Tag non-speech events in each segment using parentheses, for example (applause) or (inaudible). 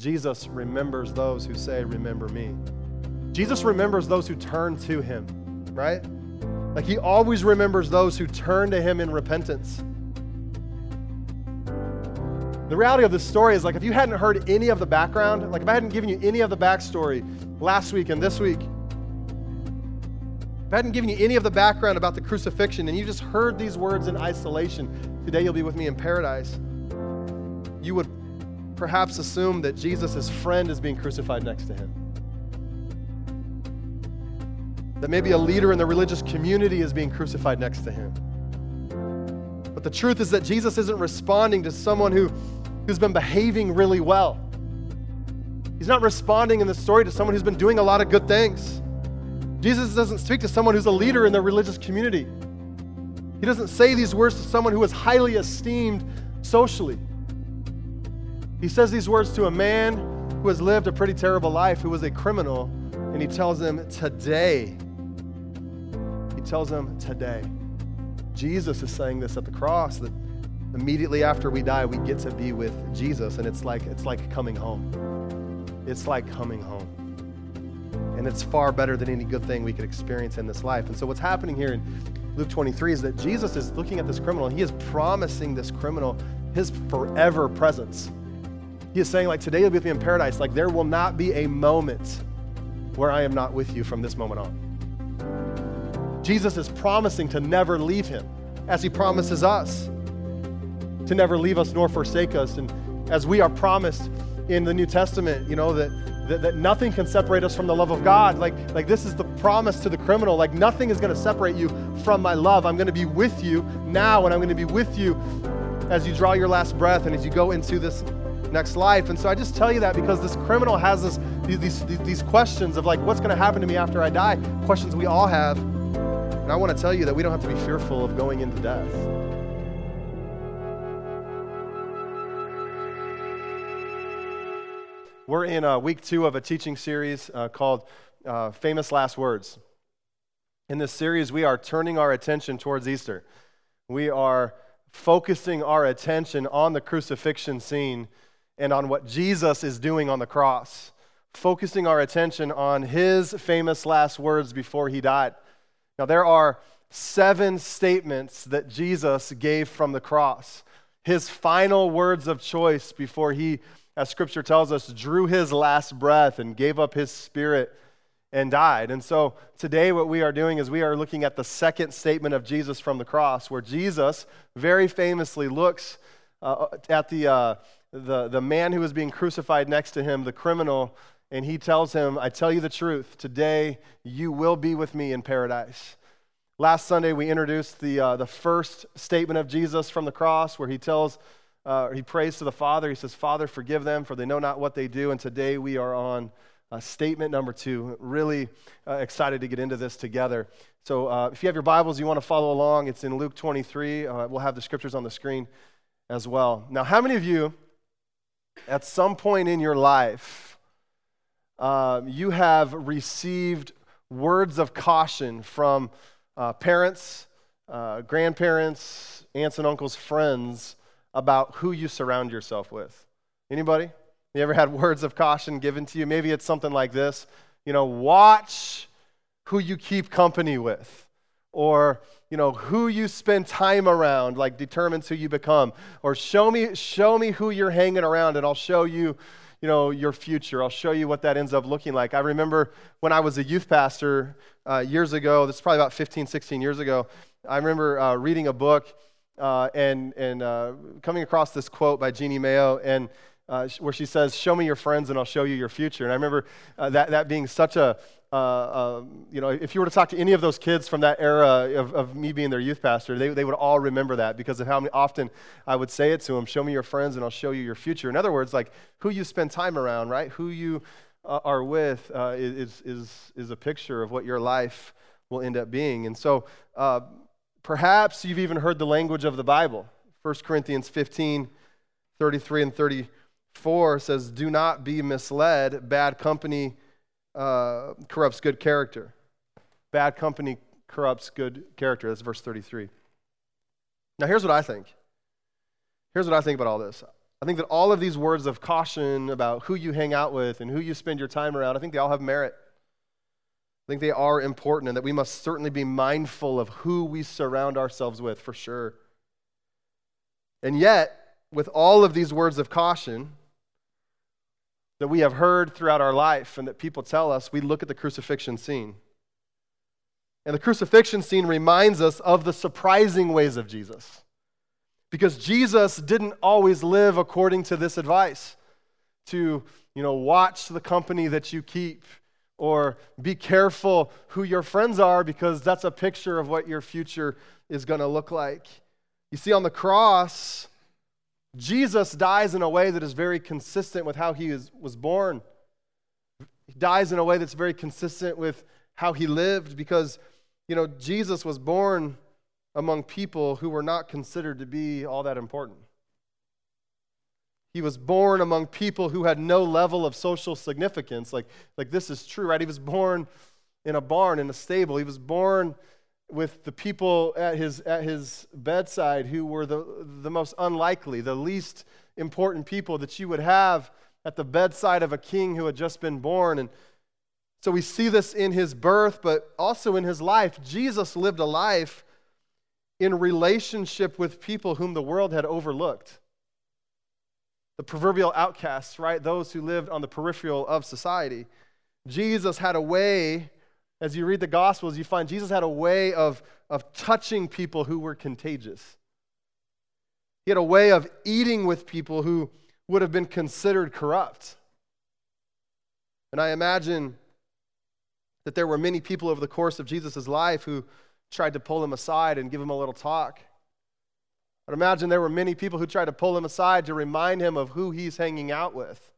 Jesus remembers those who say, Remember me. Jesus remembers those who turn to him, right? Like he always remembers those who turn to him in repentance. The reality of this story is like if you hadn't heard any of the background, like if I hadn't given you any of the backstory last week and this week, if I hadn't given you any of the background about the crucifixion and you just heard these words in isolation, today you'll be with me in paradise, you would perhaps assume that Jesus' friend is being crucified next to him. That maybe a leader in the religious community is being crucified next to him. But the truth is that Jesus isn't responding to someone who who's been behaving really well. He's not responding in the story to someone who's been doing a lot of good things. Jesus doesn't speak to someone who's a leader in the religious community. He doesn't say these words to someone who is highly esteemed socially. He says these words to a man who has lived a pretty terrible life, who was a criminal, and he tells him, Today. He tells him, Today. Jesus is saying this at the cross that immediately after we die, we get to be with Jesus, and it's like it's like coming home. It's like coming home. And it's far better than any good thing we could experience in this life. And so what's happening here in Luke 23 is that Jesus is looking at this criminal, he is promising this criminal his forever presence. He is saying, like, today you'll be with me in paradise. Like, there will not be a moment where I am not with you from this moment on. Jesus is promising to never leave him, as he promises us to never leave us nor forsake us. And as we are promised in the New Testament, you know, that, that, that nothing can separate us from the love of God. Like, like this is the promise to the criminal. Like nothing is going to separate you from my love. I'm going to be with you now, and I'm going to be with you as you draw your last breath and as you go into this next life. And so I just tell you that because this criminal has this, these, these, questions of like, what's going to happen to me after I die? Questions we all have. And I want to tell you that we don't have to be fearful of going into death. We're in uh, week two of a teaching series uh, called uh, Famous Last Words. In this series, we are turning our attention towards Easter. We are focusing our attention on the crucifixion scene and on what Jesus is doing on the cross, focusing our attention on his famous last words before he died. Now, there are seven statements that Jesus gave from the cross, his final words of choice before he as scripture tells us, drew his last breath and gave up his spirit and died. And so today, what we are doing is we are looking at the second statement of Jesus from the cross, where Jesus very famously looks uh, at the, uh, the, the man who is being crucified next to him, the criminal, and he tells him, I tell you the truth, today you will be with me in paradise. Last Sunday, we introduced the, uh, the first statement of Jesus from the cross, where he tells uh, he prays to the Father. He says, Father, forgive them, for they know not what they do. And today we are on uh, statement number two. Really uh, excited to get into this together. So uh, if you have your Bibles, you want to follow along, it's in Luke 23. Uh, we'll have the scriptures on the screen as well. Now, how many of you, at some point in your life, um, you have received words of caution from uh, parents, grandparents, aunts and uncles, friends? about who you surround yourself with. Anybody? You ever had (laughs) words of caution given to you? Maybe it's something like this. You know, watch who you keep company with. Or, you know, who you spend time around like determines who you become. Or show me show me who you're hanging around and I'll show you, you know, your future. I'll show you what that ends up looking like. I remember when I was a youth pastor uh, years ago, this is probably about 15, 16 years ago, I remember uh, reading a book uh, and, and uh, coming across this quote by Jeanne Mayo, and uh, where she says, Show me your friends and I'll show you your future. And I remember uh, that, that being such a, uh, um, you know, if you were to talk to any of those kids from that era of, of me being their youth pastor, they, they would all remember that because of how often I would say it to them Show me your friends and I'll show you your future. In other words, like who you spend time around, right? Who you uh, are with is, is, is a picture of what your life will end up being. And so, Perhaps you've even heard the language of the Bible. 1 Corinthians 15, 33 and 34 says, Do not be misled. Bad company uh, corrupts good character. Bad company corrupts good character. That's verse 33. Now, here's what I think. Here's what I think about all this. I think that all of these words of caution about who you hang out with and who you spend your time around, I think they all have merit. I think they are important and that we must certainly be mindful of who we surround ourselves with for sure. And yet, with all of these words of caution that we have heard throughout our life and that people tell us, we look at the crucifixion scene. And the crucifixion scene reminds us of the surprising ways of Jesus. Because Jesus didn't always live according to this advice to, you know, watch the company that you keep or be careful who your friends are because that's a picture of what your future is going to look like. You see, on the cross, Jesus dies in a way that is very consistent with how he is, was born. He dies in a way that's very consistent with how he lived because, you know, Jesus was born among people who were not considered to be all that important. He was born among people who had no level of social significance. Like, like this is true, right? He was born in a barn, in a stable. He was born with the people at his, at his bedside who were the, the most unlikely, the least important people that you would have at the bedside of a king who had just been born. And so we see this in his birth, but also in his life. Jesus lived a life in relationship with people whom the world had overlooked. The proverbial outcasts, right? Those who lived on the peripheral of society. Jesus had a way, as you read the Gospels, you find Jesus had a way of, of touching people who were contagious. He had a way of eating with people who would have been considered corrupt. And I imagine that there were many people over the course of Jesus' life who tried to pull him aside and give him a little talk. I'd imagine there were many people who tried to pull him aside to remind him of who he's hanging out with.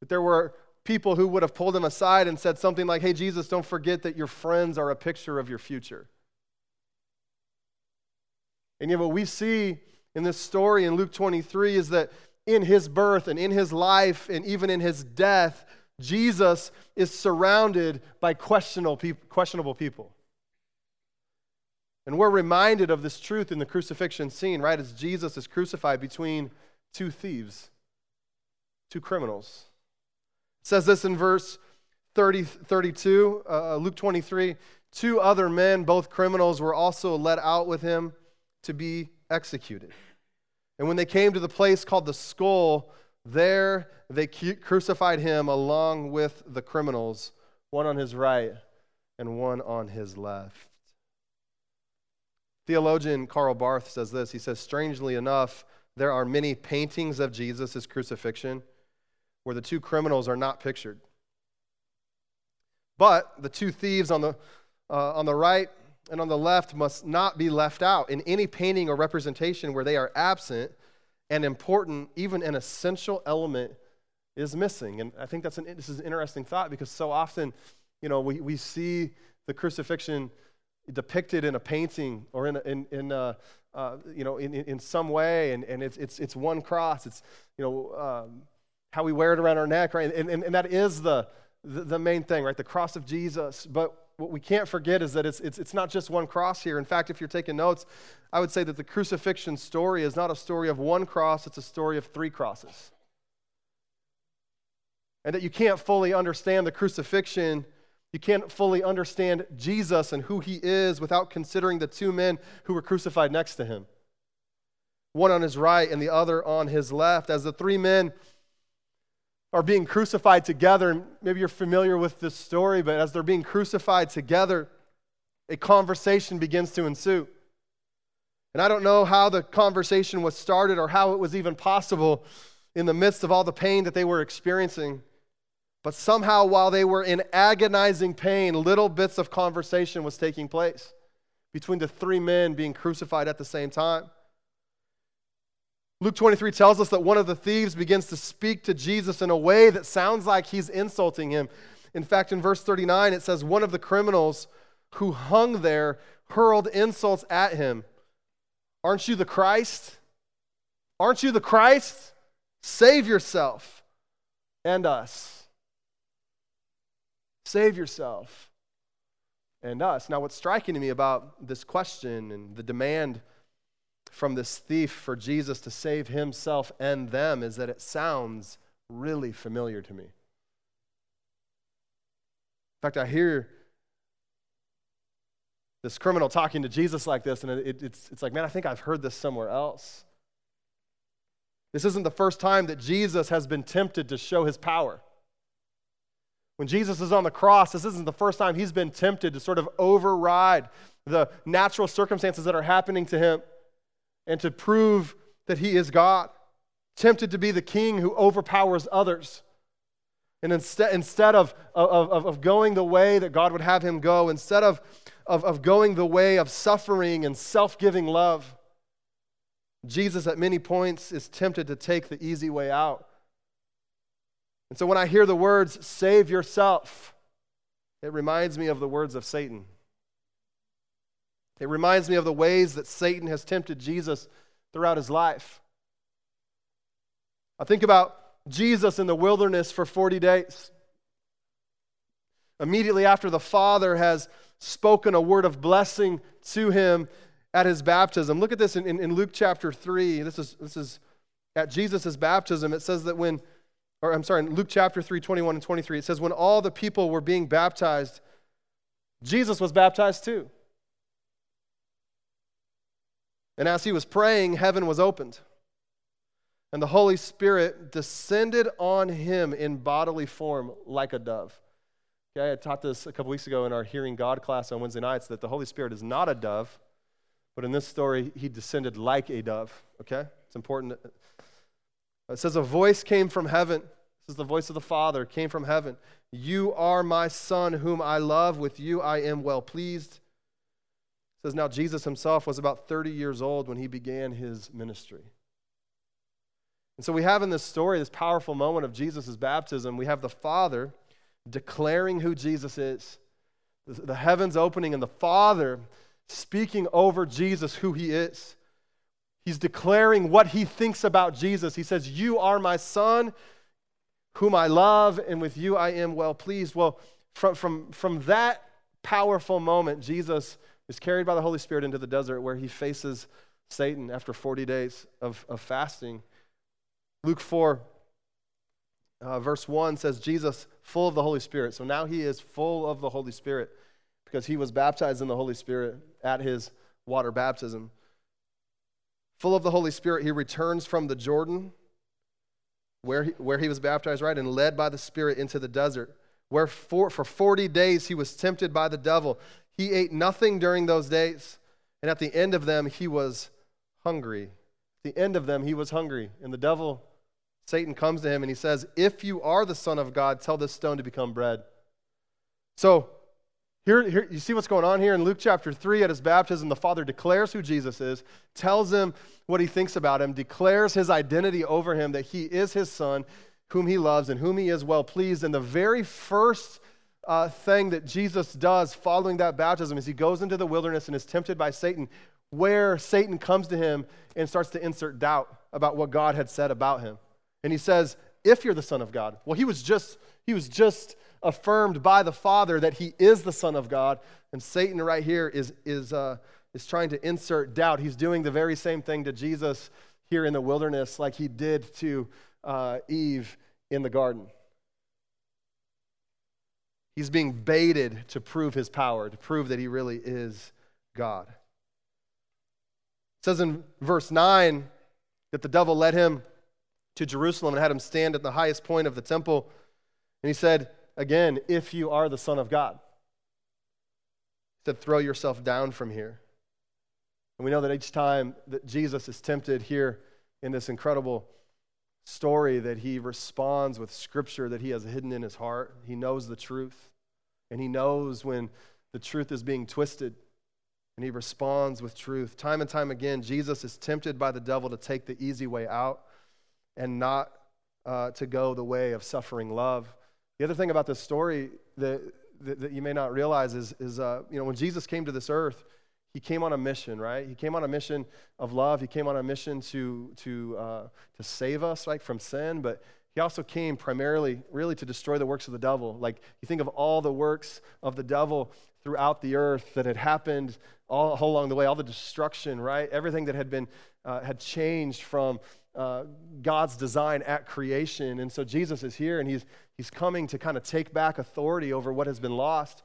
But there were people who would have pulled him aside and said something like, Hey, Jesus, don't forget that your friends are a picture of your future. And yet, what we see in this story in Luke 23 is that in his birth and in his life and even in his death, Jesus is surrounded by questionable people. And we're reminded of this truth in the crucifixion scene, right? As Jesus is crucified between two thieves, two criminals. Says this in verse 30, 32, uh, uh, Luke 23. Two other men, both criminals, were also led out with him to be executed. And when they came to the place called the skull, there they crucified him along with the criminals, one on his right and one on his left. Theologian Karl Barth says this. He says, Strangely enough, there are many paintings of Jesus' crucifixion where the two criminals are not pictured. But the two thieves on the, uh, on the right and on the left must not be left out in any painting or representation where they are absent and important, even an essential element is missing. And I think that's an, this is an interesting thought because so often, you know, we, we see the crucifixion depicted in a painting or in, in, in uh, uh, you know, in, in some way, and, and it's, it's, it's one cross. It's, you know, um, how we wear it around our neck, right? And, and, and that is the, the, the main thing, right? The cross of Jesus. But what we can't forget is that it's, it's, it's not just one cross here. In fact, if you're taking notes, I would say that the crucifixion story is not a story of one cross, it's a story of three crosses. And that you can't fully understand the crucifixion you can't fully understand Jesus and who he is without considering the two men who were crucified next to him one on his right and the other on his left. As the three men are being crucified together, and maybe you're familiar with this story, but as they're being crucified together, a conversation begins to ensue. And I don't know how the conversation was started or how it was even possible in the midst of all the pain that they were experiencing. But somehow, while they were in agonizing pain, little bits of conversation was taking place between the three men being crucified at the same time. Luke 23 tells us that one of the thieves begins to speak to Jesus in a way that sounds like he's insulting him. In fact, in verse 39, it says, One of the criminals who hung there hurled insults at him. Aren't you the Christ? Aren't you the Christ? Save yourself and us. Save yourself and us. Now, what's striking to me about this question and the demand from this thief for Jesus to save himself and them is that it sounds really familiar to me. In fact, I hear this criminal talking to Jesus like this, and it, it's, it's like, man, I think I've heard this somewhere else. This isn't the first time that Jesus has been tempted to show his power. When Jesus is on the cross, this isn't the first time he's been tempted to sort of override the natural circumstances that are happening to him and to prove that he is God. Tempted to be the king who overpowers others. And instead, instead of, of, of going the way that God would have him go, instead of, of, of going the way of suffering and self giving love, Jesus at many points is tempted to take the easy way out and so when I hear the words, save yourself, it reminds me of the words of Satan. It reminds me of the ways that Satan has tempted Jesus throughout his life. I think about Jesus in the wilderness for 40 days. Immediately after the Father has spoken a word of blessing to him at his baptism. Look at this in, in, in Luke chapter 3. This is, this is at Jesus' baptism. It says that when or I'm sorry, in Luke chapter 3, 21 and 23, it says, When all the people were being baptized, Jesus was baptized too. And as he was praying, heaven was opened. And the Holy Spirit descended on him in bodily form like a dove. Okay, I taught this a couple weeks ago in our Hearing God class on Wednesday nights that the Holy Spirit is not a dove, but in this story, he descended like a dove. Okay? It's important. It says, A voice came from heaven. This is the voice of the Father, came from heaven. You are my Son, whom I love. With you I am well pleased. Says, Now Jesus himself was about 30 years old when he began his ministry. And so we have in this story, this powerful moment of Jesus' baptism, we have the Father declaring who Jesus is, the heavens opening, and the Father speaking over Jesus who he is. He's declaring what he thinks about Jesus. He says, You are my son, whom I love, and with you I am well pleased. Well, from, from, from that powerful moment, Jesus is carried by the Holy Spirit into the desert where he faces Satan after 40 days of, of fasting. Luke 4, uh, verse 1 says, Jesus, full of the Holy Spirit. So now he is full of the Holy Spirit because he was baptized in the Holy Spirit at his water baptism. Full of the Holy Spirit, he returns from the Jordan, where he, where he was baptized, right, and led by the Spirit into the desert, where for, for 40 days he was tempted by the devil. He ate nothing during those days, and at the end of them, he was hungry. At the end of them, he was hungry. And the devil, Satan, comes to him and he says, If you are the Son of God, tell this stone to become bread. So, here, here, you see what's going on here in Luke chapter 3 at his baptism. The Father declares who Jesus is, tells him what he thinks about him, declares his identity over him that he is his son, whom he loves and whom he is well pleased. And the very first uh, thing that Jesus does following that baptism is he goes into the wilderness and is tempted by Satan, where Satan comes to him and starts to insert doubt about what God had said about him. And he says, If you're the Son of God. Well, he was just, he was just affirmed by the Father that he is the Son of God. And Satan, right here, is, is, uh, is trying to insert doubt. He's doing the very same thing to Jesus here in the wilderness, like he did to uh, Eve in the garden. He's being baited to prove his power, to prove that he really is God. It says in verse 9 that the devil led him to Jerusalem and had him stand at the highest point of the temple. And he said, again, if you are the Son of God. He said, throw yourself down from here. And we know that each time that Jesus is tempted here in this incredible story, that he responds with scripture that he has hidden in his heart. He knows the truth, and he knows when the truth is being twisted, and he responds with truth. Time and time again, Jesus is tempted by the devil to take the easy way out and not uh, to go the way of suffering love. The other thing about this story that, that, that you may not realize is, is uh, you know, when Jesus came to this earth, he came on a mission, right? He came on a mission of love. He came on a mission to, to, uh, to save us, like, from sin, but he also came primarily, really, to destroy the works of the devil. Like, you think of all the works of the devil throughout the earth that had happened all, all along the way, all the destruction, right? Everything that had been uh, had changed from uh, God's design at creation. And so Jesus is here and he's, he's coming to kind of take back authority over what has been lost.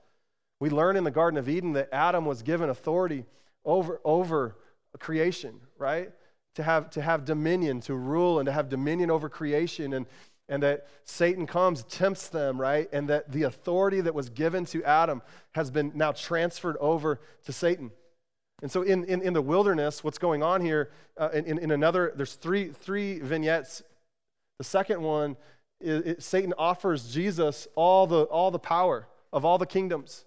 We learn in the Garden of Eden that Adam was given authority over, over creation, right? To have, to have dominion, to rule and to have dominion over creation. And, and that Satan comes, tempts them, right? And that the authority that was given to Adam has been now transferred over to Satan. And so in, in, in the wilderness, what's going on here, uh, in, in another, there's three, three vignettes. The second one, is, it, Satan offers Jesus all the, all the power of all the kingdoms,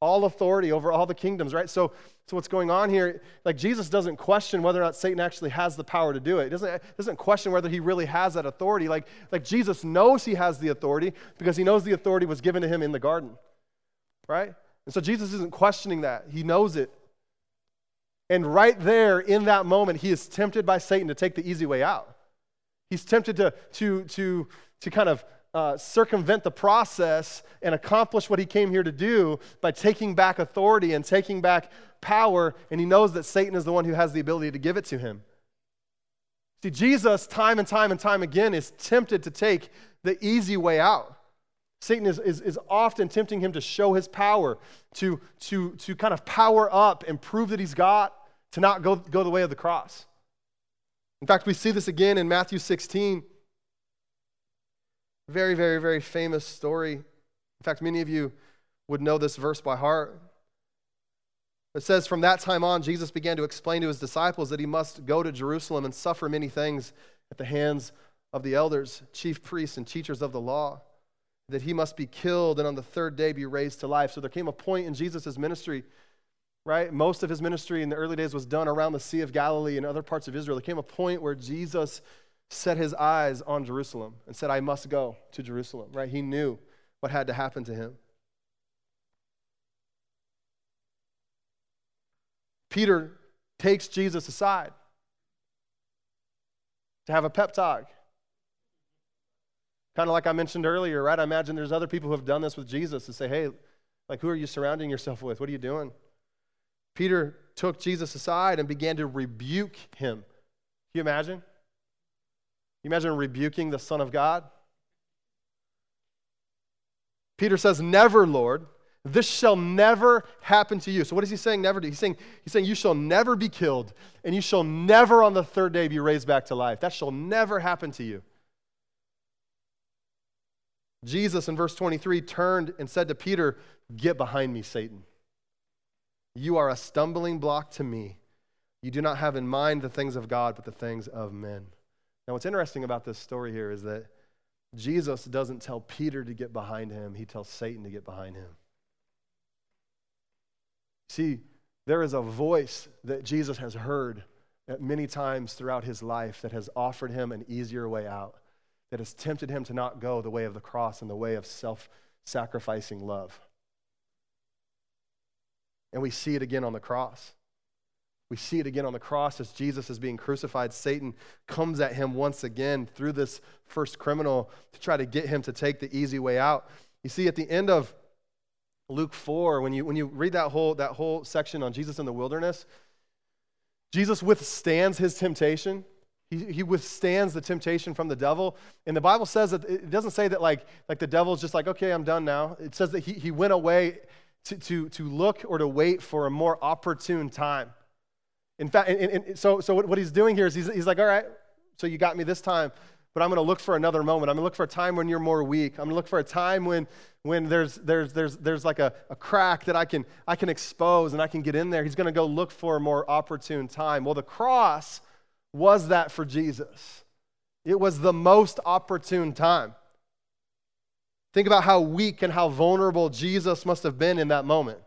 all authority over all the kingdoms, right? So, so what's going on here, like Jesus doesn't question whether or not Satan actually has the power to do it. He doesn't, doesn't question whether he really has that authority. Like, like Jesus knows he has the authority because he knows the authority was given to him in the garden, right? And so Jesus isn't questioning that. He knows it. And right there in that moment, he is tempted by Satan to take the easy way out. He's tempted to, to, to, to kind of uh, circumvent the process and accomplish what he came here to do by taking back authority and taking back power. And he knows that Satan is the one who has the ability to give it to him. See, Jesus, time and time and time again, is tempted to take the easy way out. Satan is, is, is often tempting him to show his power, to, to, to kind of power up and prove that he's got to not go, go the way of the cross. In fact, we see this again in Matthew 16. Very, very, very famous story. In fact, many of you would know this verse by heart. It says, From that time on, Jesus began to explain to his disciples that he must go to Jerusalem and suffer many things at the hands of the elders, chief priests, and teachers of the law, that he must be killed and on the third day be raised to life. So there came a point in Jesus' ministry right? Most of his ministry in the early days was done around the Sea of Galilee and other parts of Israel. There came a point where Jesus set his eyes on Jerusalem and said, I must go to Jerusalem, right? He knew what had to happen to him. Peter takes Jesus aside to have a pep talk. Kind of like I mentioned earlier, right? I imagine there's other people who have done this with Jesus to say, hey, like, who are you surrounding yourself with? What are you doing? Peter took Jesus aside and began to rebuke him. Can you imagine? You imagine rebuking the Son of God? Peter says, Never, Lord. This shall never happen to you. So, what is he saying? Never do. He's saying, he's saying, You shall never be killed, and you shall never on the third day be raised back to life. That shall never happen to you. Jesus in verse 23 turned and said to Peter, Get behind me, Satan. You are a stumbling block to me. You do not have in mind the things of God, but the things of men. Now, what's interesting about this story here is that Jesus doesn't tell Peter to get behind him, he tells Satan to get behind him. See, there is a voice that Jesus has heard at many times throughout his life that has offered him an easier way out, that has tempted him to not go the way of the cross and the way of self sacrificing love. And we see it again on the cross. We see it again on the cross as Jesus is being crucified. Satan comes at him once again through this first criminal to try to get him to take the easy way out. You see, at the end of Luke 4, when you, when you read that whole, that whole section on Jesus in the wilderness, Jesus withstands his temptation. He, he withstands the temptation from the devil. And the Bible says that it doesn't say that like, like the devil's just like, okay, I'm done now. It says that he, he went away to, to, to look or to wait for a more opportune time. In fact, and, and so, so what he's doing here is he's, he's like, all right, so you got me this time, but I'm going to look for another moment. I'm going to look for a time when you're more weak. I'm going to look for a time when, when there's, there's, there's, there's like a, a crack that I can, I can expose and I can get in there. He's going to go look for a more opportune time. Well, the cross was that for Jesus. It was the most opportune time. Think about how weak and how vulnerable Jesus must have been in that moment.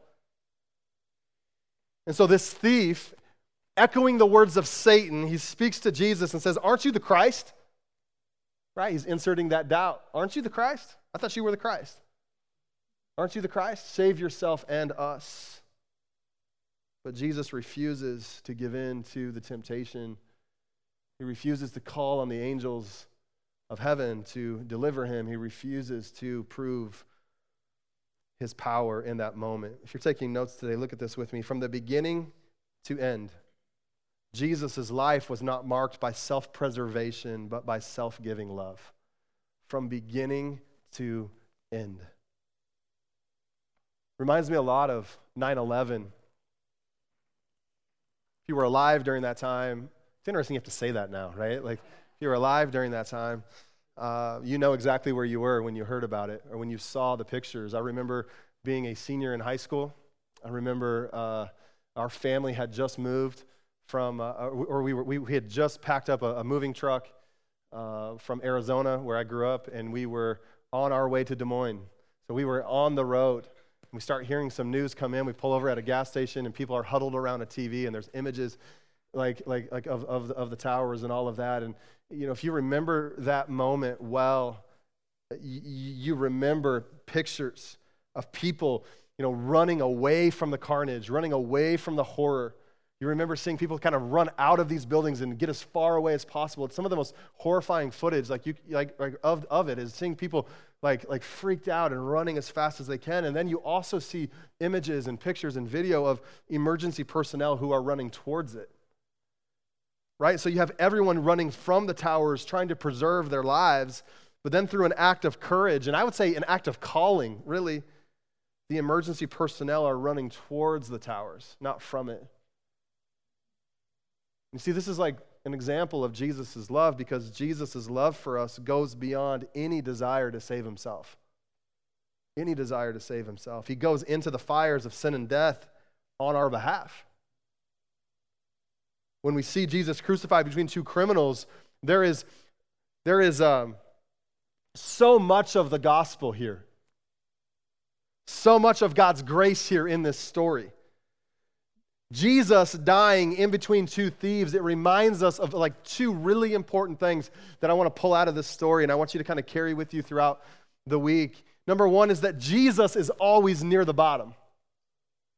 And so, this thief, echoing the words of Satan, he speaks to Jesus and says, Aren't you the Christ? Right? He's inserting that doubt. Aren't you the Christ? I thought you were the Christ. Aren't you the Christ? Save yourself and us. But Jesus refuses to give in to the temptation. He refuses to call on the angels of heaven to deliver him, he refuses to prove his power in that moment. If you're taking notes today, look at this with me. From the beginning to end, Jesus' life was not marked by self preservation, but by self giving love. From beginning to end. Reminds me a lot of 9 11. If you were alive during that time, it's interesting you have to say that now, right? Like, if you were alive during that time, uh, you know exactly where you were when you heard about it or when you saw the pictures. I remember being a senior in high school. I remember uh, our family had just moved from, uh, or we, were, we, we, had just packed up a, a moving truck uh, from Arizona, where I grew up, and we were on our way to Des Moines. So we were on the road. We start hearing some news come in. We pull over at a gas station, and people are huddled around a TV, and there's images like, like, like of, of, of the towers and all of that. And, you know, if you remember that moment well, you, you remember pictures of people, you know, running away from the carnage, running away from the horror. You remember seeing people kind of run out of these buildings and get as far away as possible. It's some of the most horrifying footage, like you, like, like of, of it, is seeing people like, like freaked out and running as fast as they can. And then you also see images and pictures and video of emergency personnel who are running towards it right? So you have everyone running from the towers trying to preserve their lives, but then through an act of courage, and I would say an act of calling, really, the emergency personnel are running towards the towers, not from it. You see, this is like an example of Jesus' love because Jesus' love for us goes beyond any desire to save himself. Any desire to save himself. He goes into the fires of sin and death on our behalf when we see Jesus crucified between two criminals, there is, there is um, so much of the gospel here. So much of God's grace here in this story. Jesus dying in between two thieves, it reminds us of like two really important things that I want to pull out of this story and I want you to kind of carry with you throughout the week. Number one is that Jesus is always near the bottom.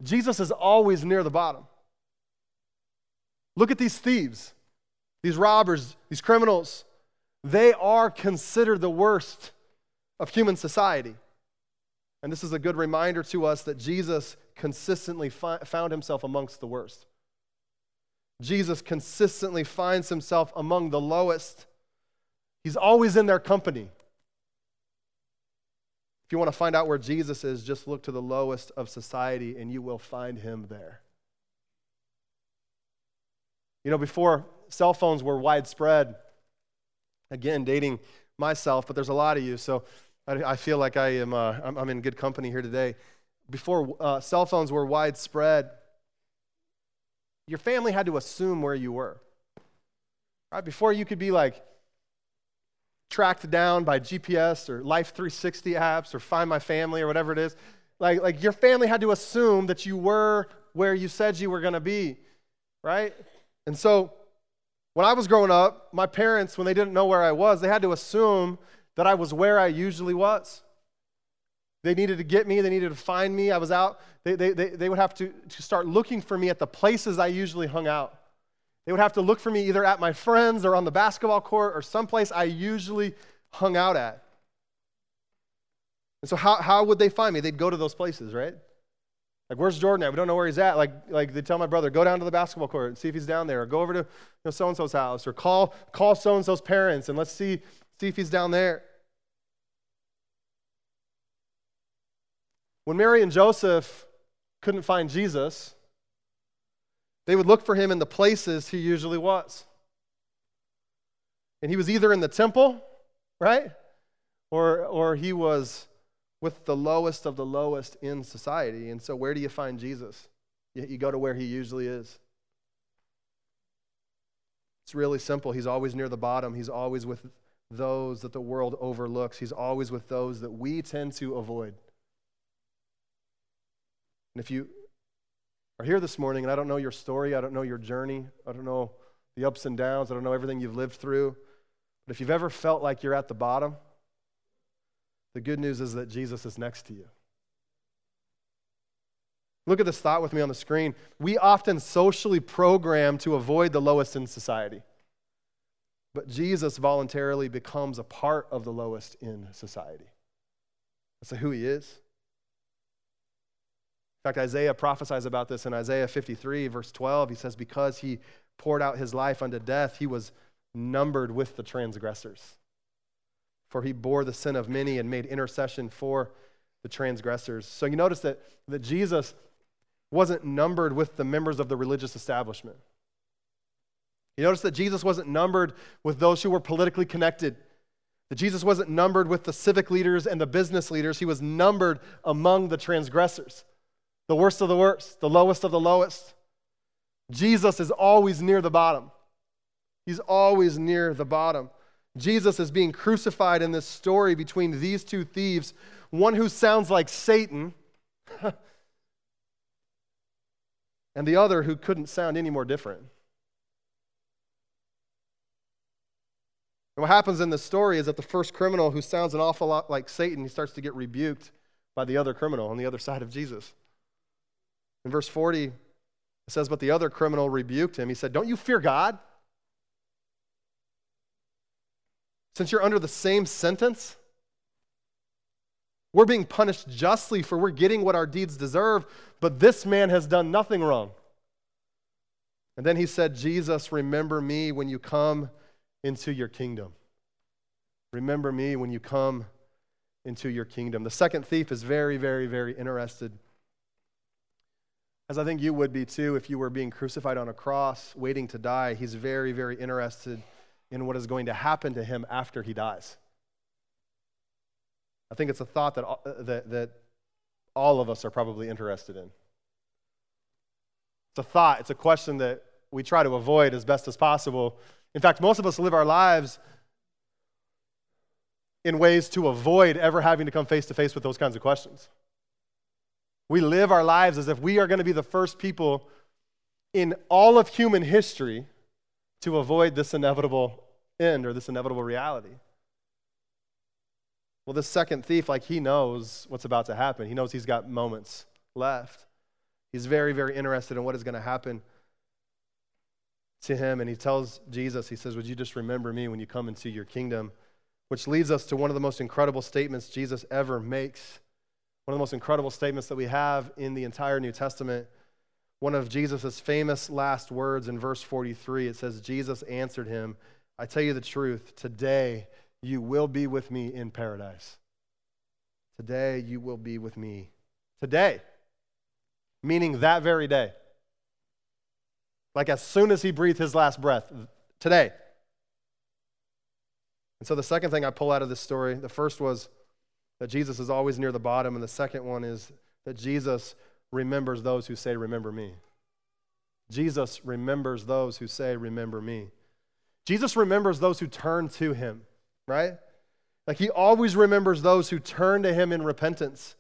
Jesus is always near the bottom. Look at these thieves, these robbers, these criminals. They are considered the worst of human society. And this is a good reminder to us that Jesus consistently fi- found himself amongst the worst. Jesus consistently finds himself among the lowest. He's always in their company. If you want to find out where Jesus is, just look to the lowest of society and you will find him there. You know, before cell phones were widespread, again, dating myself, but there's a lot of you, so I, I feel like I am, uh, I'm, I'm, in good company here today. Before uh, cell phones were widespread, your family had to assume where you were. Right? Before you could be like tracked down by GPS or Life 360 apps or Find My Family or whatever it is, like, like your family had to assume that you were where you said you were going to be, right? And so when I was growing up, my parents, when they didn't know where I was, they had to assume that I was where I usually was. They needed to get me, they needed to find me. I was out. They, they, they, they would have to, to start looking for me at the places I usually hung out. They would have to look for me either at my friends or on the basketball court or someplace I usually hung out at. And so, how, how would they find me? They'd go to those places, right? Like, where's Jordan at? We don't know where he's at. Like, like they tell my brother, go down to the basketball court and see if he's down there, or go over to you know, so-and-so's house, or call, call so-and-so's parents and let's see, see if he's down there. When Mary and Joseph couldn't find Jesus, they would look for him in the places he usually was. And he was either in the temple, right? Or, or he was with the lowest of the lowest in society. And so, where do you find Jesus? You, you go to where he usually is. It's really simple. He's always near the bottom, he's always with those that the world overlooks, he's always with those that we tend to avoid. And if you are here this morning and I don't know your story, I don't know your journey, I don't know the ups and downs, I don't know everything you've lived through, but if you've ever felt like you're at the bottom, the good news is that Jesus is next to you. Look at this thought with me on the screen. We often socially program to avoid the lowest in society, but Jesus voluntarily becomes a part of the lowest in society. That's who he is. Fact, Isaiah prophesies about this in Isaiah 53, verse 12. He says, Because he poured out his life unto death, he was numbered with the transgressors. For he bore the sin of many and made intercession for the transgressors. So you notice that, that Jesus wasn't numbered with the members of the religious establishment. You notice that Jesus wasn't numbered with those who were politically connected. That Jesus wasn't numbered with the civic leaders and the business leaders. He was numbered among the transgressors, the worst of the worst, the lowest of the lowest. Jesus is always near the bottom. He's always near the bottom. Jesus is being crucified in this story between these two thieves, one who sounds like Satan, (laughs) and the other who couldn't sound any more different. And what happens in this story is that the first criminal, who sounds an awful lot like Satan, he starts to get rebuked by the other criminal on the other side of Jesus. In verse 40, it says, But the other criminal rebuked him. He said, Don't you fear God? Since you're under the same sentence, we're being punished justly for we're getting what our deeds deserve, but this man has done nothing wrong. And then he said, Jesus, remember me when you come into your kingdom. Remember me when you come into your kingdom. The second thief is very, very, very interested, as I think you would be too if you were being crucified on a cross, waiting to die. He's very, very interested in what is going to happen to him after he dies. I think it's a thought that, uh, that, that all of us are probably interested in. It's a thought, it's a question that we try to avoid as best as possible in fact, most of us live our lives in ways to avoid ever having to come face to face with those kinds of questions. We live our lives as if we are going to be the first people in all of human history to avoid this inevitable end or this inevitable reality. Well, this second thief, like he knows what's about to happen. He knows he's got moments left. He's very, very interested in what is going to happen to him and he tells Jesus, he says, Would you just remember me when you come into your kingdom? Which leads us to one of the most incredible statements Jesus ever makes. One of the most incredible statements that we have in the entire New Testament. One of Jesus' famous last words in verse 43. It says, Jesus answered him, I tell you the truth, today you will be with me in paradise. Today you will be with me. Today, meaning that very day. Like as soon as he breathed his last breath, today. And so the second thing I pull out of this story, the first was that Jesus is always near the bottom, and the second one is that Jesus remembers those who say, Remember me. Jesus remembers those who say, Remember me. Jesus remembers those who turn to him, right? Like he always remembers those who turn to him in repentance.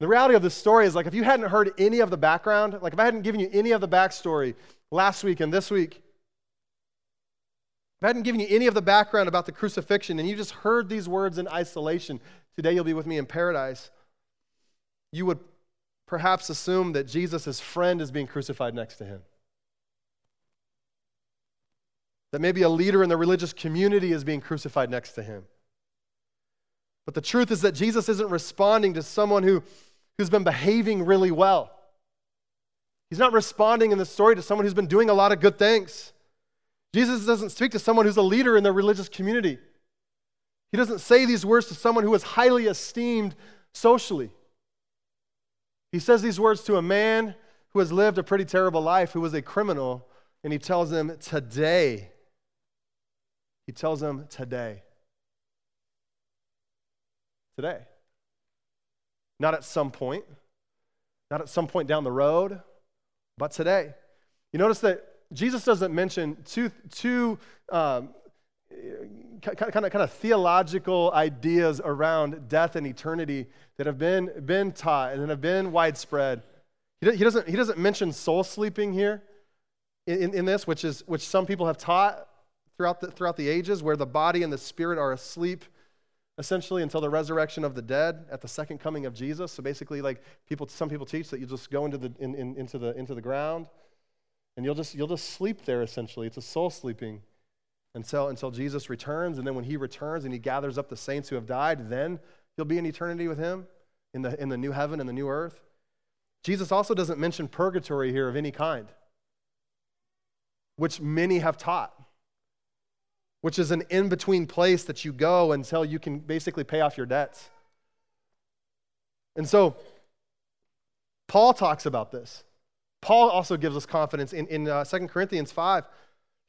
The reality of this story is like if you hadn't heard any of the background, like if I hadn't given you any of the backstory last week and this week, if I hadn't given you any of the background about the crucifixion and you just heard these words in isolation, today you'll be with me in paradise, you would perhaps assume that Jesus' friend is being crucified next to him. That maybe a leader in the religious community is being crucified next to him. But the truth is that Jesus isn't responding to someone who, who's been behaving really well. He's not responding in the story to someone who's been doing a lot of good things. Jesus doesn't speak to someone who's a leader in the religious community. He doesn't say these words to someone who is highly esteemed socially. He says these words to a man who has lived a pretty terrible life, who was a criminal, and he tells him, Today. He tells him, Today today. Not at some point, not at some point down the road, but today. You notice that Jesus doesn't mention two, two um, kind, of, kind of theological ideas around death and eternity that have been, been taught and that have been widespread. He, he, doesn't, he doesn't mention soul sleeping here in, in this, which, is, which some people have taught throughout the, throughout the ages, where the body and the spirit are asleep essentially until the resurrection of the dead at the second coming of Jesus. So basically, like people, some people teach that you just go into the, in, in, into the, into the ground and you'll just, you'll just sleep there essentially. It's a soul sleeping until, until Jesus returns. And then when he returns and he gathers up the saints who have died, then you'll be in eternity with him. in the, in the new heaven and the new earth. Jesus also doesn't mention purgatory here of any kind, which many have taught, which is an in between place that you go until you can basically pay off your debts. And so, Paul talks about this. Paul also gives us confidence in, in uh, 2 Corinthians 5.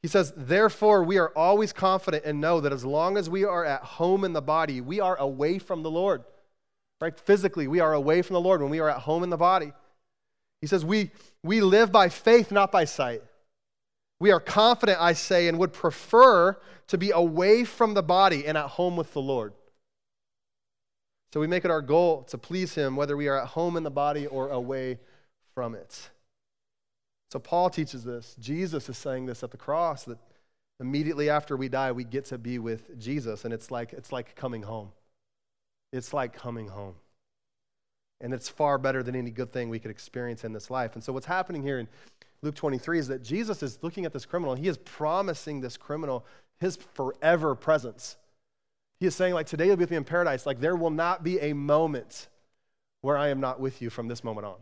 He says, Therefore, we are always confident and know that as long as we are at home in the body, we are away from the Lord. Right? Physically, we are away from the Lord when we are at home in the body. He says, We, we live by faith, not by sight. We are confident, I say, and would prefer to be away from the body and at home with the Lord. So we make it our goal to please Him, whether we are at home in the body or away from it. So Paul teaches this. Jesus is saying this at the cross that immediately after we die, we get to be with Jesus, and it's like, it's like coming home. It's like coming home. And it's far better than any good thing we could experience in this life. And so, what's happening here in Luke 23 is that Jesus is looking at this criminal. He is promising this criminal his forever presence. He is saying, like, today you'll be with me in paradise. Like, there will not be a moment where I am not with you from this moment on.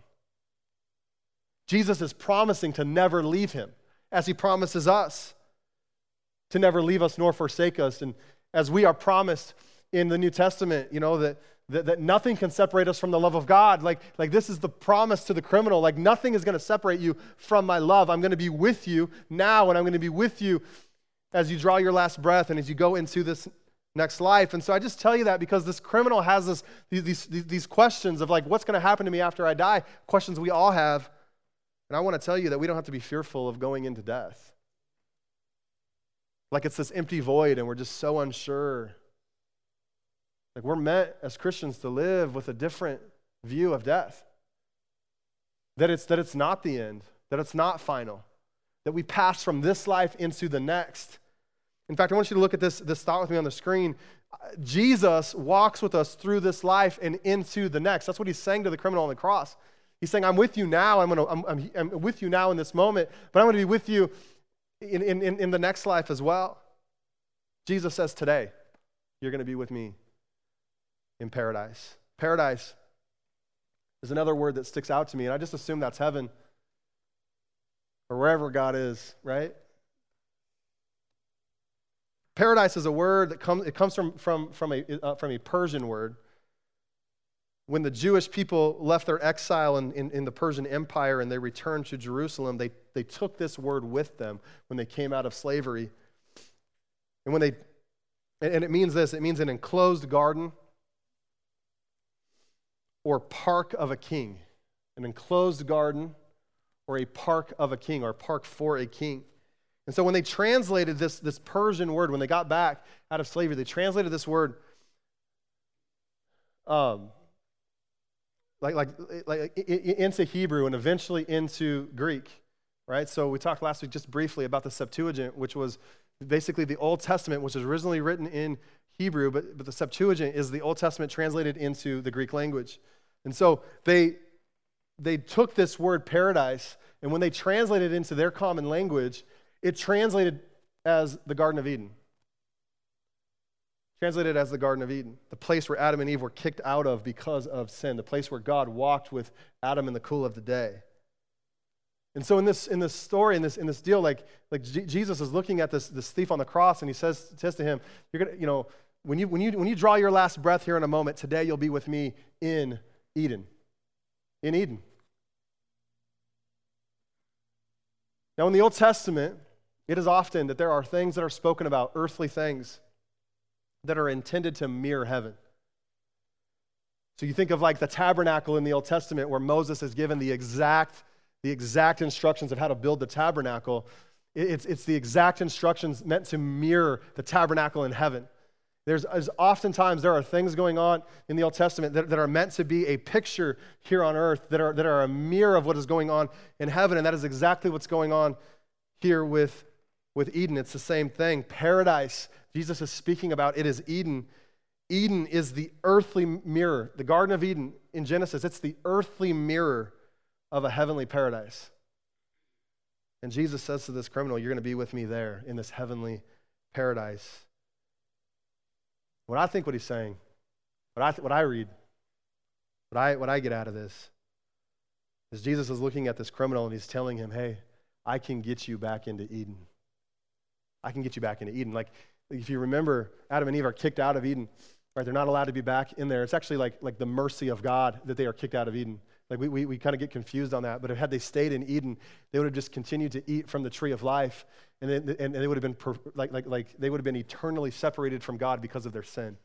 Jesus is promising to never leave him, as he promises us to never leave us nor forsake us. And as we are promised in the New Testament, you know, that, that, that nothing can separate us from the love of God. Like, like this is the promise to the criminal. Like, nothing is going to separate you from my love. I'm going to be with you now, and I'm going to be with you as you draw your last breath and as you go into this next life. And so I just tell you that because this criminal has this, these, these, these questions of like, what's going to happen to me after I die? Questions we all have. And I want to tell you that we don't have to be fearful of going into death. Like it's this empty void and we're just so unsure. Like we're meant as Christians to live with a different view of death. That it's, that it's not the end, that it's not final, that we pass from this life into the next. In fact, I want you to look at this, this thought with me on the screen. Jesus walks with us through this life and into the next. That's what he's saying to the criminal on the cross. He's saying, I'm with you now. I'm, gonna, I'm, I'm, I'm with you now in this moment, but I'm going to be with you in, in, in the next life as well. Jesus says, Today, you're going to be with me in paradise. Paradise is another word that sticks out to me, and I just assume that's heaven or wherever God is, right? Paradise is a word that comes, it comes from, from, from, a, uh, from a Persian word when the Jewish people left their exile in, in, in, the Persian Empire and they returned to Jerusalem, they, they took this word with them when they came out of slavery. And when they, and it means this it means an enclosed garden or park of a king. An enclosed garden or a park of a king or park for a king. And so when they translated this, this Persian word, when they got back out of slavery, they translated this word. Um, like, like, like into Hebrew and eventually into Greek, right? So we talked last week just briefly about the Septuagint, which was basically the Old Testament, which was originally written in Hebrew, but, but the Septuagint is the Old Testament translated into the Greek language. And so they, they took this word paradise, and when they translated it into their common language, it translated as the Garden of Eden translated as the Garden of Eden, the place where Adam and Eve were kicked out of because of sin, the place where God walked with Adam in the cool of the day. And so in this, in this story, in this, in this deal, like, like Jesus is looking at this, this thief on the cross and he says, says to him, You're gonna, you know, when you, when, you, when you draw your last breath here in a moment, today you'll be with me in Eden. In Eden. Now, in the Old Testament, it is often that there are things that are spoken about, earthly things, that are intended to mirror heaven. So you think of like the tabernacle in the Old Testament where Moses is given the exact, the exact instructions of how to build the tabernacle. It's, it's the exact instructions meant to mirror the tabernacle in heaven. There's, oftentimes there are things going on in the Old Testament that, that are meant to be a picture here on earth that are, that are a mirror of what is going on in heaven, and that is exactly what's going on here with, with Eden. It's the same thing. Paradise Jesus is speaking about it is Eden. Eden is the earthly mirror. The Garden of Eden in Genesis, it's the earthly mirror of a heavenly paradise. And Jesus says to this criminal, You're going to be with me there in this heavenly paradise. What I think what he's saying, what I, what I read, What I, what I get out of this is Jesus is looking at this criminal and he's telling him, hey, I can get you back into Eden. I can get you back into Eden. Like, if you remember, Adam and Eve are kicked out of Eden, right? They're not allowed to be back in there. It's actually like, like the mercy of God that they are kicked out of Eden. Like, we, we, we kind of get confused on that. But had they stayed in Eden, they would have just continued to eat from the tree of life. And, then, and they would have been, per, like, like, like, they would have been eternally separated from God because of their sin.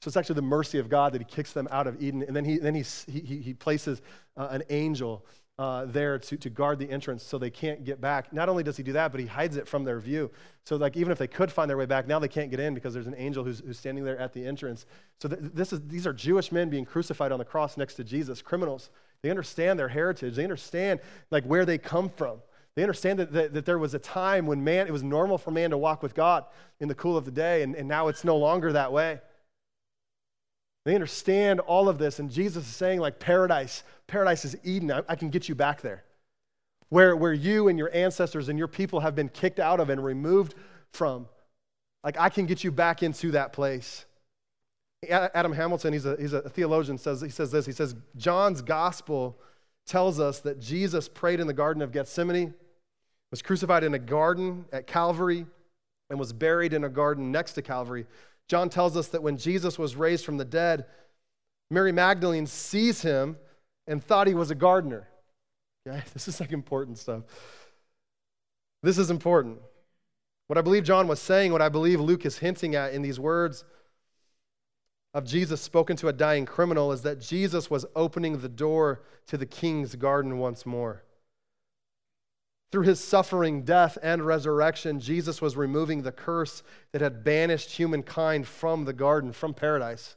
So it's actually the mercy of God that he kicks them out of Eden. And then he, then he, he, he places uh, an angel uh, there to, to guard the entrance so they can't get back. Not only does he do that, but he hides it from their view. So like even if they could find their way back, now they can't get in because there's an angel who's, who's standing there at the entrance. So th- this is, these are Jewish men being crucified on the cross next to Jesus, criminals. They understand their heritage. They understand like where they come from. They understand that, that, that, there was a time when man, it was normal for man to walk with God in the cool of the day, and, and now it's no longer that way. They understand all of this, and Jesus is saying, like, paradise, paradise is Eden. I, I can get you back there. Where, where you and your ancestors and your people have been kicked out of and removed from. Like, I can get you back into that place. Adam Hamilton, he's a, he's a theologian, says, he says this. He says, John's gospel tells us that Jesus prayed in the Garden of Gethsemane, was crucified in a garden at Calvary, and was buried in a garden next to Calvary. John tells us that when Jesus was raised from the dead, Mary Magdalene sees him and thought he was a gardener. Okay, (laughs) this is like important stuff. This is important. What I believe John was saying, what I believe Luke is hinting at in these words of Jesus spoken to a dying criminal, is that Jesus was opening the door to the king's garden once more. Through his suffering, death, and resurrection, Jesus was removing the curse that had banished humankind from the garden, from paradise.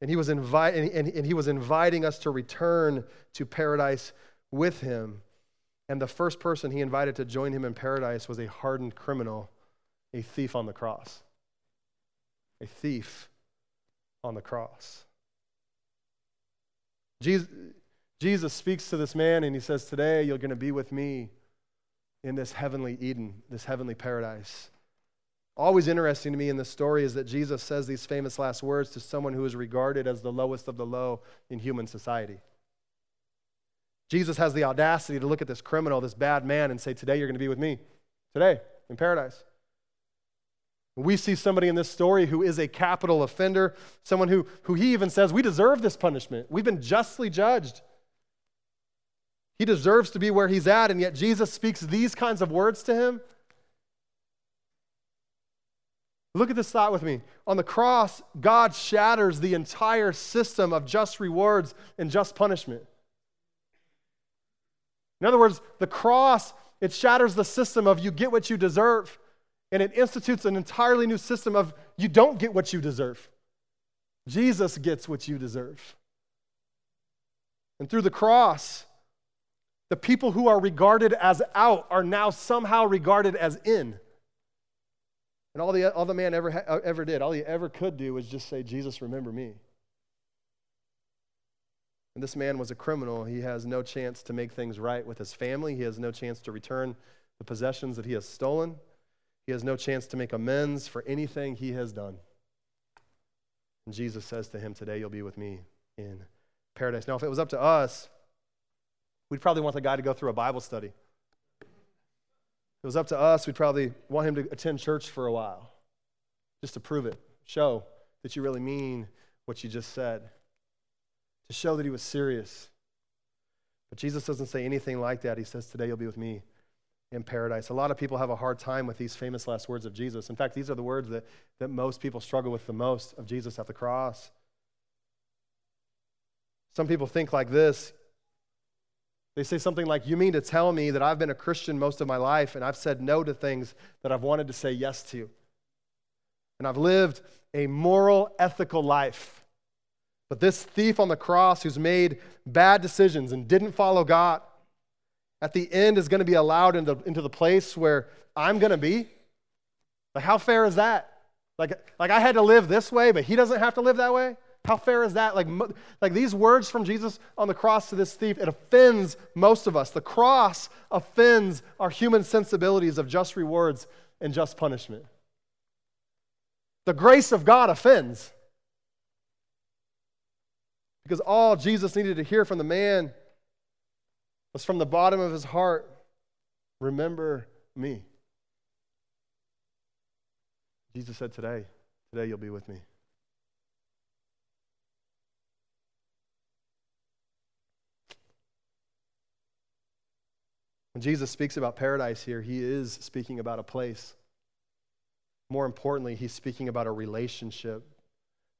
And he was, invi- and, and, and he was inviting us to return to paradise with him. And the first person he invited to join him in paradise was a hardened criminal, a thief on the cross. A thief on the cross. Jesus, Jesus speaks to this man and he says, Today you're going to be with me in this heavenly Eden, this heavenly paradise. Always interesting to me in this story is that Jesus says these famous last words to someone who is regarded as the lowest of the low in human society. Jesus has the audacity to look at this criminal, this bad man, and say, Today you're going to be with me. Today, in paradise. We see somebody in this story who is a capital offender, someone who, who he even says, We deserve this punishment. We've been justly judged. He deserves to be where he's at, and yet Jesus speaks these kinds of words to him. Look at this thought with me. On the cross, God shatters the entire system of just rewards and just punishment. In other words, the cross, it shatters the system of you get what you deserve, and it institutes an entirely new system of you don't get what you deserve. Jesus gets what you deserve. And through the cross, the people who are regarded as out are now somehow regarded as in. And all the, all the man ever, uh, ever did, all he ever could do was just say, Jesus, remember me. And this man was a criminal. He has no chance to make things right with his family. He has no chance to return the possessions that he has stolen. He has no chance to make amends for anything he has done. And Jesus says to him, Today you'll be with me in paradise. Now, if it was up to us, we'd probably want the guy to go through a Bible study. If it was up to us, we'd probably want him to attend church for a while just to prove it, show that you really mean what you just said, to show that he was serious. But Jesus doesn't say anything like that. He says, Today you'll be with me in paradise. A lot of people have a hard time with these famous last words of Jesus. In fact, these are the words that, that most people struggle with the most of Jesus at the cross. Some people think like this they say something like, You mean to tell me that I've been a Christian most of my life and I've said no to things that I've wanted to say yes to? And I've lived a moral, ethical life. But this thief on the cross who's made bad decisions and didn't follow God, at the end is going to be allowed into, into the place where I'm going to be? Like, how fair is that? Like, like, I had to live this way, but he doesn't have to live that way? How fair is that? Like, like these words from Jesus on the cross to this thief, it offends most of us. The cross offends our human sensibilities of just rewards and just punishment. The grace of God offends. Because all Jesus needed to hear from the man was from the bottom of his heart remember me. Jesus said, Today, today you'll be with me. When Jesus speaks about paradise here, he is speaking about a place. More importantly, he's speaking about a relationship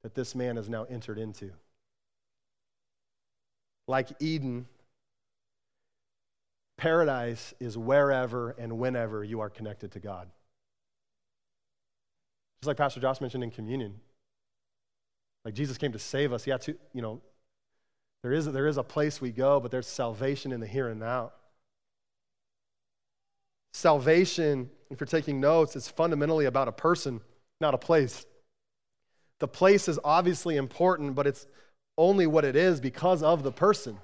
that this man has now entered into. Like Eden, paradise is wherever and whenever you are connected to God. Just like Pastor Josh mentioned in communion. Like Jesus came to save us. Yeah, to, you know, there is, there is a place we go, but there's salvation in the here and now. Salvation, if you're taking notes, is fundamentally about a person, not a place. The place is obviously important, but it's only what it is because of the person.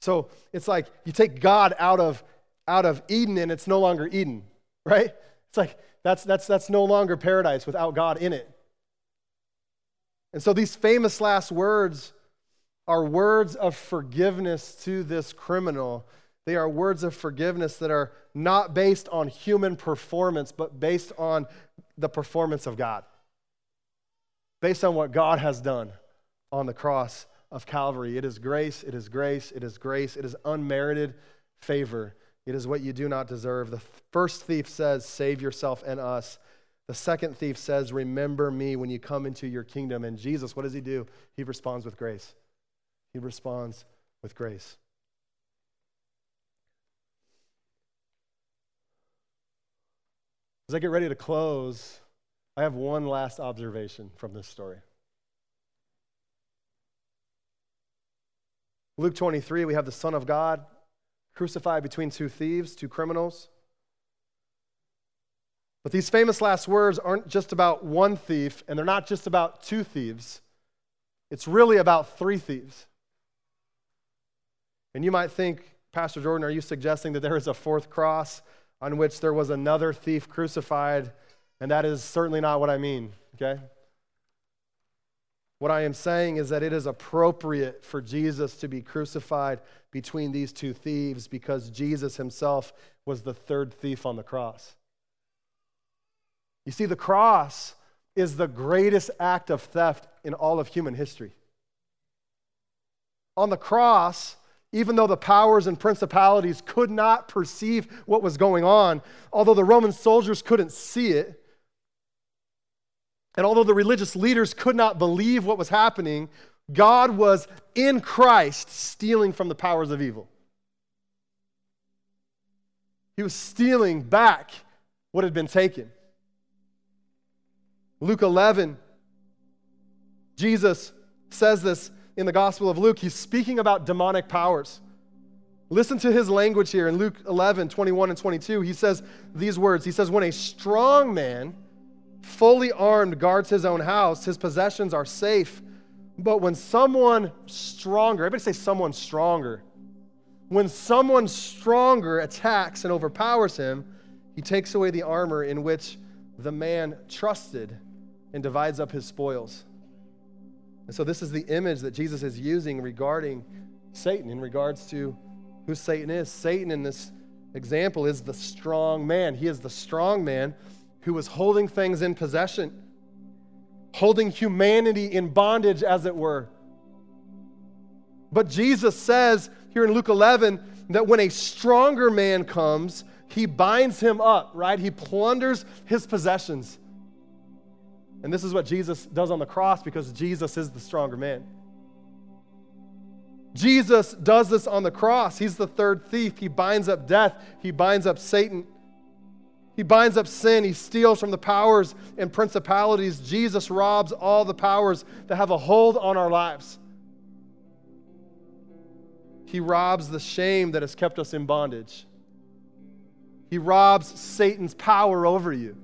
So it's like you take God out of, out of Eden and it's no longer Eden, right? It's like that's, that's, that's no longer paradise without God in it. And so these famous last words are words of forgiveness to this criminal they are words of forgiveness that are not based on human performance, but based on the performance of God. Based on what God has done on the cross of Calvary. It is grace, it is grace, it is grace, it is unmerited favor. It is what you do not deserve. The first thief says, Save yourself and us. The second thief says, Remember me when you come into your kingdom. And Jesus, what does he do? He responds with grace. He responds with grace. As I get ready to close, I have one last observation from this story. Luke 23, we have the Son of God crucified between two thieves, two criminals. But these famous last words aren't just about one thief, and they're not just about two thieves. It's really about three thieves. And you might think, Pastor Jordan, are you suggesting that there is a fourth cross? On which there was another thief crucified, and that is certainly not what I mean, okay? What I am saying is that it is appropriate for Jesus to be crucified between these two thieves because Jesus himself was the third thief on the cross. You see, the cross is the greatest act of theft in all of human history. On the cross, even though the powers and principalities could not perceive what was going on, although the Roman soldiers couldn't see it, and although the religious leaders could not believe what was happening, God was in Christ stealing from the powers of evil. He was stealing back what had been taken. Luke 11, Jesus says this in the Gospel of Luke, he's speaking about demonic powers. Listen to his language here in Luke 11, 21 and 22. He says these words He says, When a strong man, fully armed, guards his own house, his possessions are safe. But when someone stronger, everybody say someone stronger. When someone stronger attacks and overpowers him, he takes away the armor in which the man trusted and divides up his spoils. And so, this is the image that Jesus is using regarding Satan in regards to who Satan is. Satan, in this example, is the strong man. He is the strong man who was holding things in possession, holding humanity in bondage, as it were. But Jesus says here in Luke 11 that when a stronger man comes, he binds him up, right? He plunders his possessions. And this is what Jesus does on the cross because Jesus is the stronger man. Jesus does this on the cross. He's the third thief. He binds up death, he binds up Satan. He binds up sin. He steals from the powers and principalities. Jesus robs all the powers that have a hold on our lives. He robs the shame that has kept us in bondage. He robs Satan's power over you.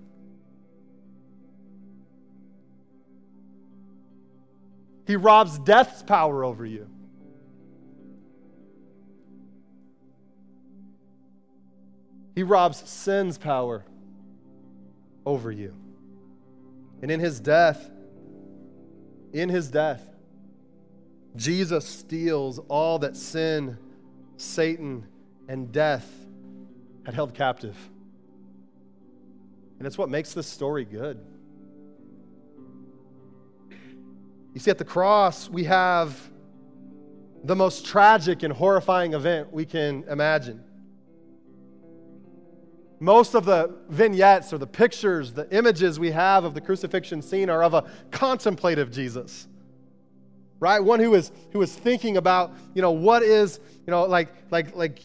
He robs death's power over you. He robs sin's power over you. And in his death, in his death, Jesus steals all that sin, Satan, and death had held captive. And it's what makes this story good. You see, at the cross, we have the most tragic and horrifying event we can imagine. Most of the vignettes or the pictures, the images we have of the crucifixion scene are of a contemplative Jesus. Right? One who is who is thinking about, you know, what is, you know, like like like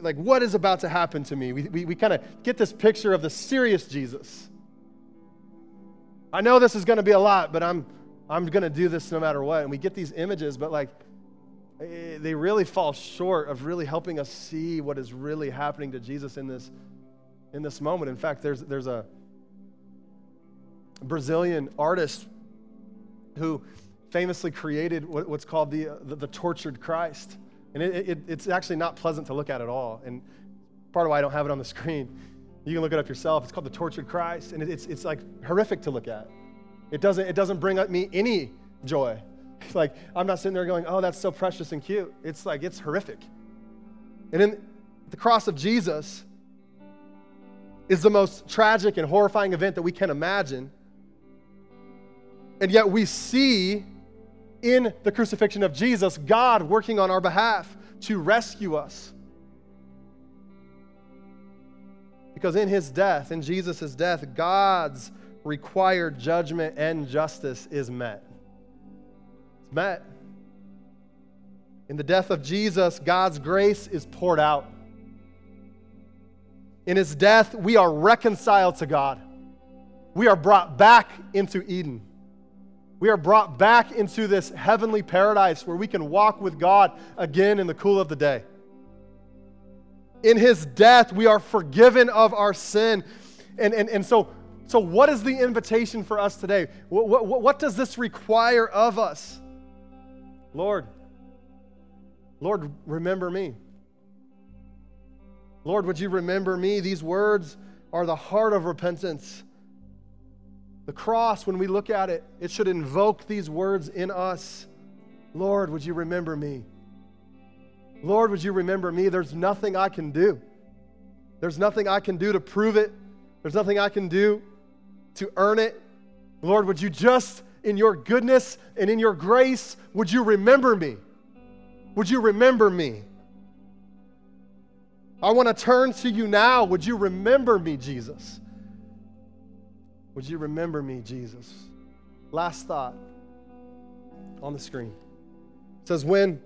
like what is about to happen to me. We we, we kind of get this picture of the serious Jesus. I know this is going to be a lot, but I'm I'm going to do this no matter what. And we get these images, but like eh, they really fall short of really helping us see what is really happening to Jesus in this in this moment. In fact, there's, there's a Brazilian artist who famously created what's called the, the, the, tortured Christ. And it, it, it's actually not pleasant to look at at all. And part of why I don't have it on the (laughs) screen, you can look it up yourself. It's called the tortured Christ. And it, it's, it's like horrific to look at. It doesn't, it doesn't bring me any joy. (laughs) Like, I'm not sitting there going, oh, that's so precious and cute. It's like, it's horrific. And in the cross of Jesus, is the most tragic and horrifying event that we can imagine. And yet we see in the crucifixion of Jesus God working on our behalf to rescue us. Because in his death, in Jesus' death, God's required judgment and justice is met. It's met. In the death of Jesus, God's grace is poured out. In his death, we are reconciled to God. We are brought back into Eden. We are brought back into this heavenly paradise where we can walk with God again in the cool of the day. In his death, we are forgiven of our sin. And, and, and so, so, what is the invitation for us today? What, what, what does this require of us? Lord, Lord, remember me. Lord, would you remember me? These words are the heart of repentance. The cross, when we look at it, it should invoke these words in us. Lord, would you remember me? Lord, would you remember me? There's nothing I can do. There's nothing I can do to prove it. There's nothing I can do to earn it. Lord, would you just, in your goodness and in your grace, would you remember me? Would you remember me? I want to turn to you now. Would you remember me, Jesus? Would you remember me, Jesus? Last thought on the screen. It says, When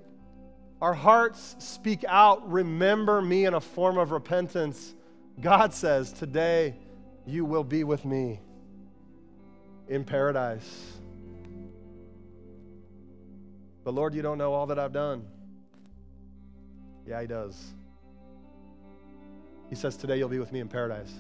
our hearts speak out, remember me in a form of repentance, God says, Today you will be with me in paradise. But Lord, you don't know all that I've done. Yeah, He does. He says, Today you'll be with me in paradise.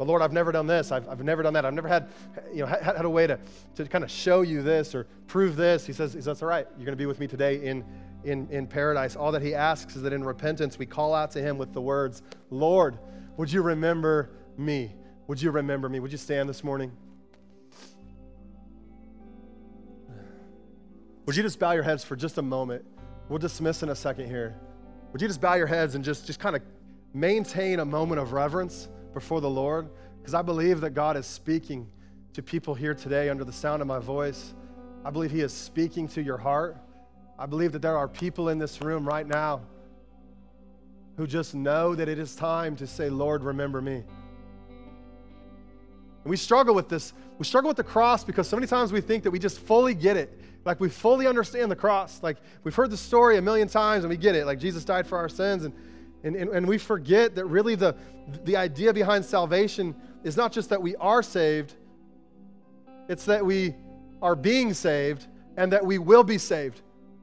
But Lord, I've never done this. I've, I've never done that. I've never had, you know, had, had a way to, to kind of show you this or prove this. He says, he says, all right, you're going to be with me today in, in, in paradise. All that he asks is that in repentance we call out to him with the words, Lord, would you remember me? Would you remember me? Would you stand this morning? Would you just bow your heads for just a moment? We'll dismiss in a second here. Would you just bow your heads and just, just kind of maintain a moment of reverence before the Lord? Because I believe that God is speaking to people here today under the sound of my voice. I believe He is speaking to your heart. I believe that there are people in this room right now who just know that it is time to say, Lord, remember me. And we struggle with this. We struggle with the cross because so many times we think that we just fully get it. Like we fully understand the cross. Like we've heard the story a million times and we get it. Like Jesus died for our sins. And, and, and, and we forget that really the, the idea behind salvation is not just that we are saved, it's that we are being saved and that we will be saved.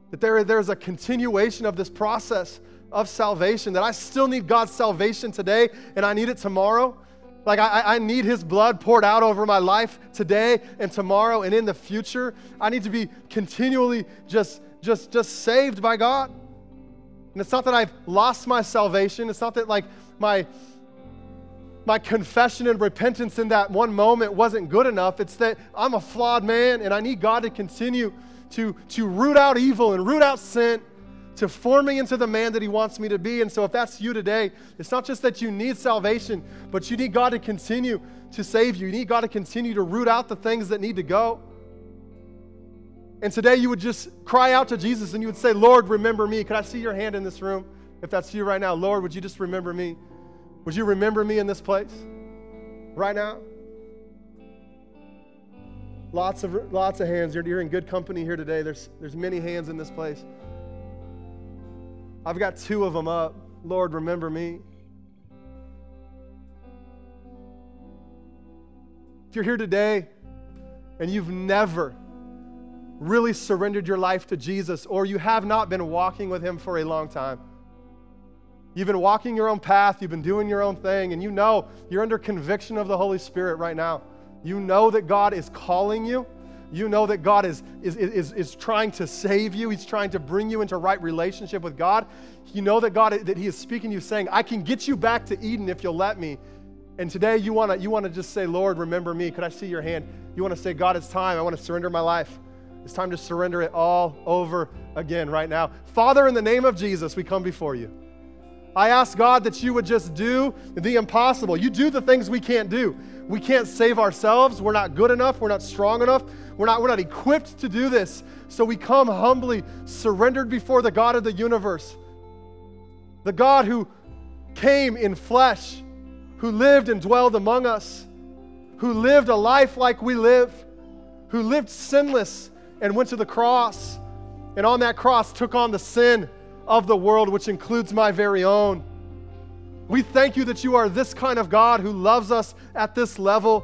That there, there's a continuation of this process of salvation, that I still need God's salvation today and I need it tomorrow. Like, I, I need His blood poured out over my life today and tomorrow and in the future. I need to be continually just, just, just saved by God. And it's not that I've lost my salvation. It's not that, like, my, my confession and repentance in that one moment wasn't good enough. It's that I'm a flawed man and I need God to continue to, to root out evil and root out sin, to form me into the man that He wants me to be. And so, if that's you today, it's not just that you need salvation, but you need God to continue to save you. You need God to continue to root out the things that need to go. And today you would just cry out to Jesus and you would say, Lord, remember me. Could I see your hand in this room? If that's you right now, Lord, would you just remember me? Would you remember me in this place right now? Lots of, lots of hands. You're, you're in good company here today. There's, there's many hands in this place. I've got two of them up. Lord, remember me. If you're here today and you've never really surrendered your life to Jesus, or you have not been walking with Him for a long time, you've been walking your own path, you've been doing your own thing, and you know you're under conviction of the Holy Spirit right now. You know that God is calling you. You know that God is, is, is, is trying to save you. He's trying to bring you into right relationship with God. You know that God that He is speaking to you, saying, I can get you back to Eden if you'll let me. And today you want to you want to just say, Lord, remember me. Could I see your hand? You want to say, God, it's time. I want to surrender my life. It's time to surrender it all over again right now. Father, in the name of Jesus, we come before you. I ask God that you would just do the impossible. You do the things we can't do. We can't save ourselves. We're not good enough. We're not strong enough. We're not, we're not equipped to do this. So we come humbly, surrendered before the God of the universe, the God who came in flesh who lived and dwelled among us, who lived a life like we live, who lived sinless and went to the cross, and on that cross took on the sin of the world, which includes my very own. We thank you that you are this kind of God who loves us at this level.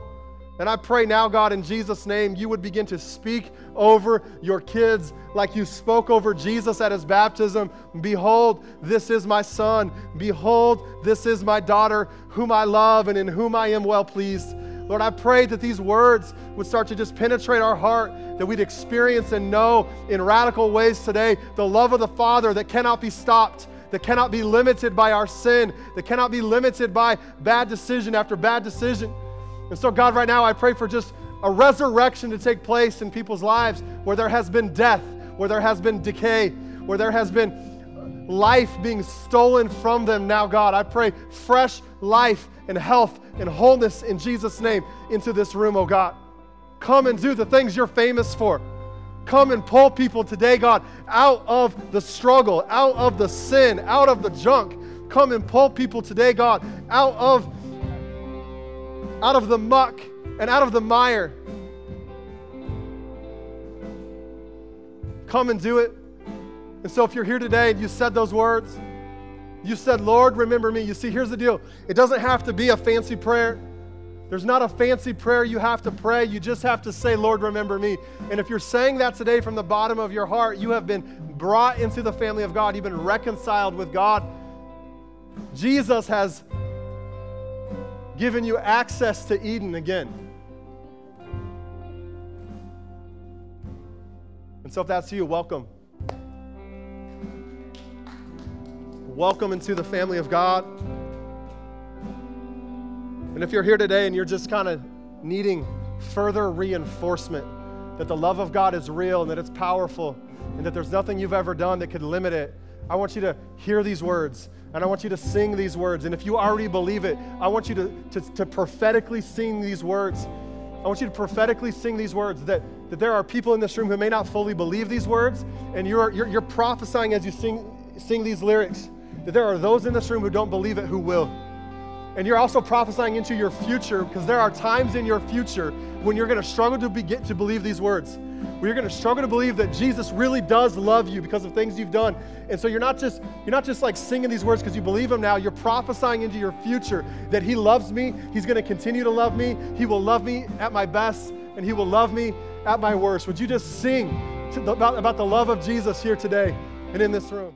And I pray now, God, in Jesus' name, you would begin to speak over your kids like you spoke over Jesus at his baptism. Behold, this is my son. Behold, this is my daughter, whom I love and in whom I am well pleased. Lord, I pray that these words would start to just penetrate our heart, that we'd experience and know in radical ways today the love of the Father that cannot be stopped, that cannot be limited by our sin, that cannot be limited by bad decision after bad decision. And so, God, right now, I pray for just a resurrection to take place in people's lives where there has been death, where there has been decay, where there has been life being stolen from them now, God. I pray fresh life and health and wholeness in Jesus' name into this room, oh God. Come and do the things you're famous for. Come and pull people today, God, out of the struggle, out of the sin, out of the junk. Come and pull people today, God, out of out of the muck and out of the mire. Come and do it. And so, if you're here today and you said those words, you said, Lord, remember me. You see, here's the deal it doesn't have to be a fancy prayer. There's not a fancy prayer you have to pray. You just have to say, Lord, remember me. And if you're saying that today from the bottom of your heart, you have been brought into the family of God. You've been reconciled with God. Jesus has given you access to Eden again. And so, if that's you, welcome. Welcome into the family of God. And if you're here today and you're just kind of needing further reinforcement that the love of God is real and that it's powerful and that there's nothing you've ever done that could limit it, I want you to hear these words and I want you to sing these words. And if you already believe it, I want you to, to, to, prophetically sing these words. I want you to prophetically sing these words that, that there are people in this room who may not fully believe these words, and you're, you're, you're prophesying as you sing, sing these lyrics that there are those in this room who don't believe it who will. And you're also prophesying into your future because there are times in your future when you're going to struggle to, be, to believe these words where you're going to struggle to believe that Jesus really does love you because of things you've done. And so you're not just you're not just like singing these words because you believe them now. You're prophesying into your future that he loves me, he's going to continue to love me, he will love me at my best, and he will love me at my worst. Would you just sing the, about, about the love of Jesus here today and in this room?